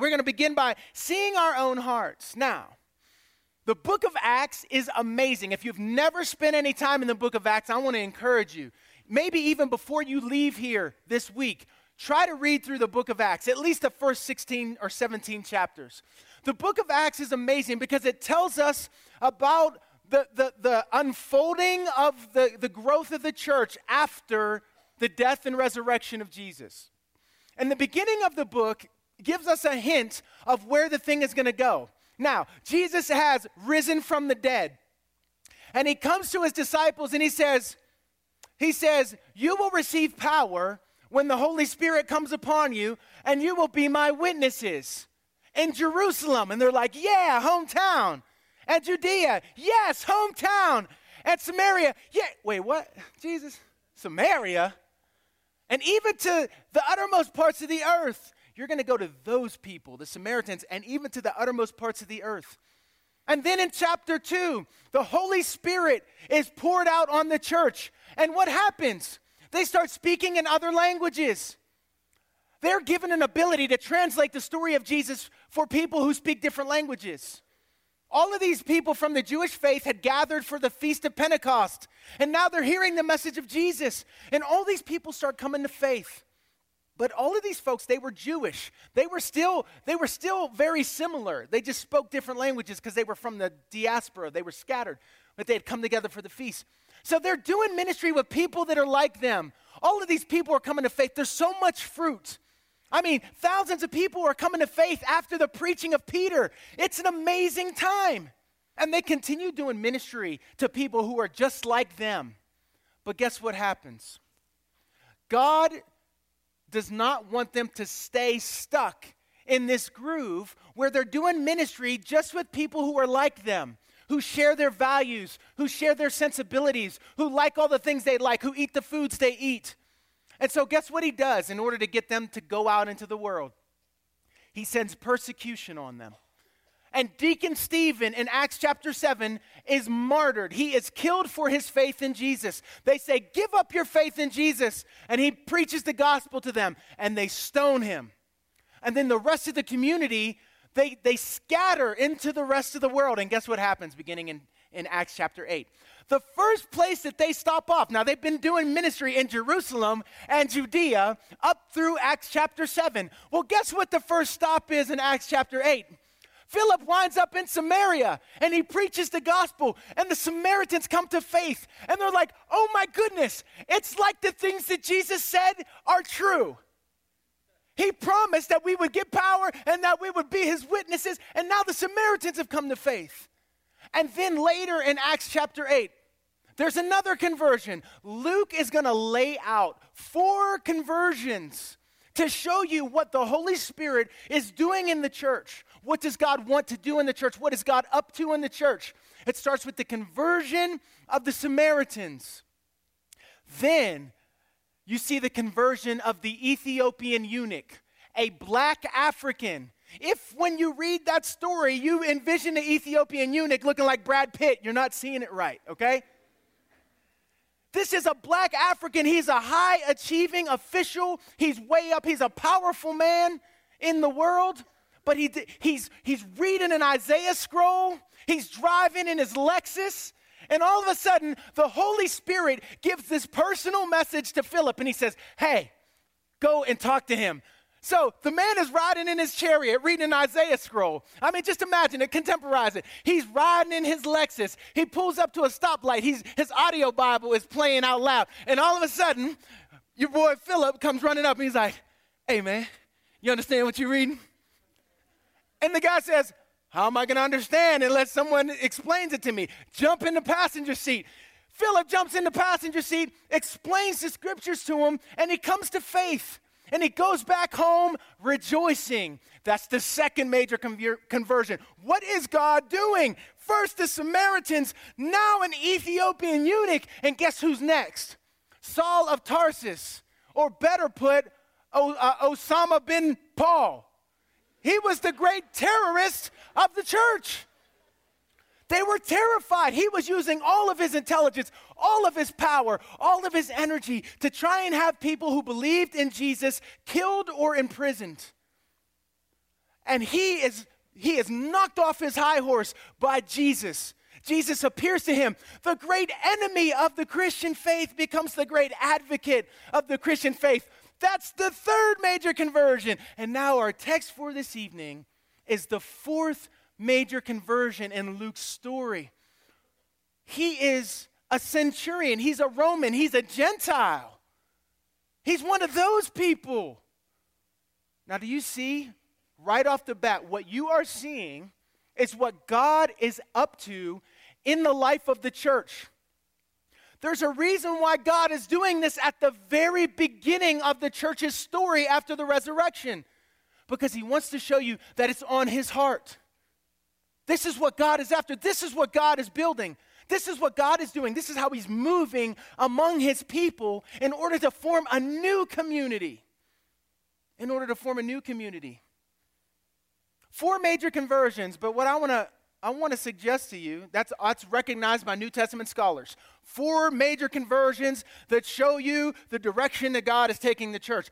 We're going to begin by seeing our own hearts. Now, the book of Acts is amazing. If you've never spent any time in the book of Acts, I want to encourage you. Maybe even before you leave here this week, try to read through the book of Acts, at least the first 16 or 17 chapters. The book of Acts is amazing because it tells us about the, the, the unfolding of the, the growth of the church after the death and resurrection of Jesus. And the beginning of the book gives us a hint of where the thing is going to go. Now, Jesus has risen from the dead. And he comes to his disciples and he says, he says, "You will receive power when the Holy Spirit comes upon you, and you will be my witnesses in Jerusalem." And they're like, "Yeah, hometown." And Judea, yes, hometown. And Samaria, yeah. Wait, what? Jesus, Samaria? And even to the uttermost parts of the earth. You're going to go to those people, the Samaritans, and even to the uttermost parts of the earth. And then in chapter 2, the Holy Spirit is poured out on the church. And what happens? They start speaking in other languages. They're given an ability to translate the story of Jesus for people who speak different languages. All of these people from the Jewish faith had gathered for the Feast of Pentecost, and now they're hearing the message of Jesus. And all these people start coming to faith. But all of these folks, they were Jewish. They were still, they were still very similar. They just spoke different languages because they were from the diaspora. They were scattered, but they had come together for the feast. So they're doing ministry with people that are like them. All of these people are coming to faith. There's so much fruit. I mean, thousands of people are coming to faith after the preaching of Peter. It's an amazing time. And they continue doing ministry to people who are just like them. But guess what happens? God does not want them to stay stuck in this groove where they're doing ministry just with people who are like them, who share their values, who share their sensibilities, who like all the things they like, who eat the foods they eat. And so, guess what he does in order to get them to go out into the world? He sends persecution on them. And Deacon Stephen in Acts chapter 7 is martyred. He is killed for his faith in Jesus. They say, Give up your faith in Jesus. And he preaches the gospel to them, and they stone him. And then the rest of the community, they, they scatter into the rest of the world. And guess what happens beginning in, in Acts chapter 8? The first place that they stop off, now they've been doing ministry in Jerusalem and Judea up through Acts chapter 7. Well, guess what the first stop is in Acts chapter 8? Philip winds up in Samaria and he preaches the gospel, and the Samaritans come to faith. And they're like, oh my goodness, it's like the things that Jesus said are true. He promised that we would get power and that we would be his witnesses, and now the Samaritans have come to faith. And then later in Acts chapter 8, there's another conversion. Luke is going to lay out four conversions to show you what the Holy Spirit is doing in the church. What does God want to do in the church? What is God up to in the church? It starts with the conversion of the Samaritans. Then you see the conversion of the Ethiopian eunuch, a black African. If when you read that story, you envision the Ethiopian eunuch looking like Brad Pitt, you're not seeing it right, okay? This is a black African. He's a high achieving official. He's way up. He's a powerful man in the world. But he, he's, he's reading an Isaiah scroll. He's driving in his Lexus. And all of a sudden, the Holy Spirit gives this personal message to Philip. And he says, Hey, go and talk to him. So the man is riding in his chariot reading an Isaiah scroll. I mean, just imagine it, contemporize it. He's riding in his Lexus. He pulls up to a stoplight. He's, his audio Bible is playing out loud. And all of a sudden, your boy Philip comes running up and he's like, Hey, man, you understand what you're reading? And the guy says, How am I going to understand unless someone explains it to me? Jump in the passenger seat. Philip jumps in the passenger seat, explains the scriptures to him, and he comes to faith. And he goes back home rejoicing. That's the second major conver- conversion. What is God doing? First the Samaritans, now an Ethiopian eunuch, and guess who's next? Saul of Tarsus, or better put, o- uh, Osama bin Paul. He was the great terrorist of the church. They were terrified. He was using all of his intelligence, all of his power, all of his energy to try and have people who believed in Jesus killed or imprisoned. and he is he is knocked off his high horse by Jesus. Jesus appears to him. The great enemy of the Christian faith becomes the great advocate of the Christian faith. That's the third major conversion. And now, our text for this evening is the fourth major conversion in Luke's story. He is a centurion, he's a Roman, he's a Gentile. He's one of those people. Now, do you see right off the bat what you are seeing is what God is up to in the life of the church? There's a reason why God is doing this at the very beginning of the church's story after the resurrection, because He wants to show you that it's on His heart. This is what God is after. This is what God is building. This is what God is doing. This is how He's moving among His people in order to form a new community. In order to form a new community. Four major conversions, but what I want to I want to suggest to you that's, that's recognized by New Testament scholars. Four major conversions that show you the direction that God is taking the church.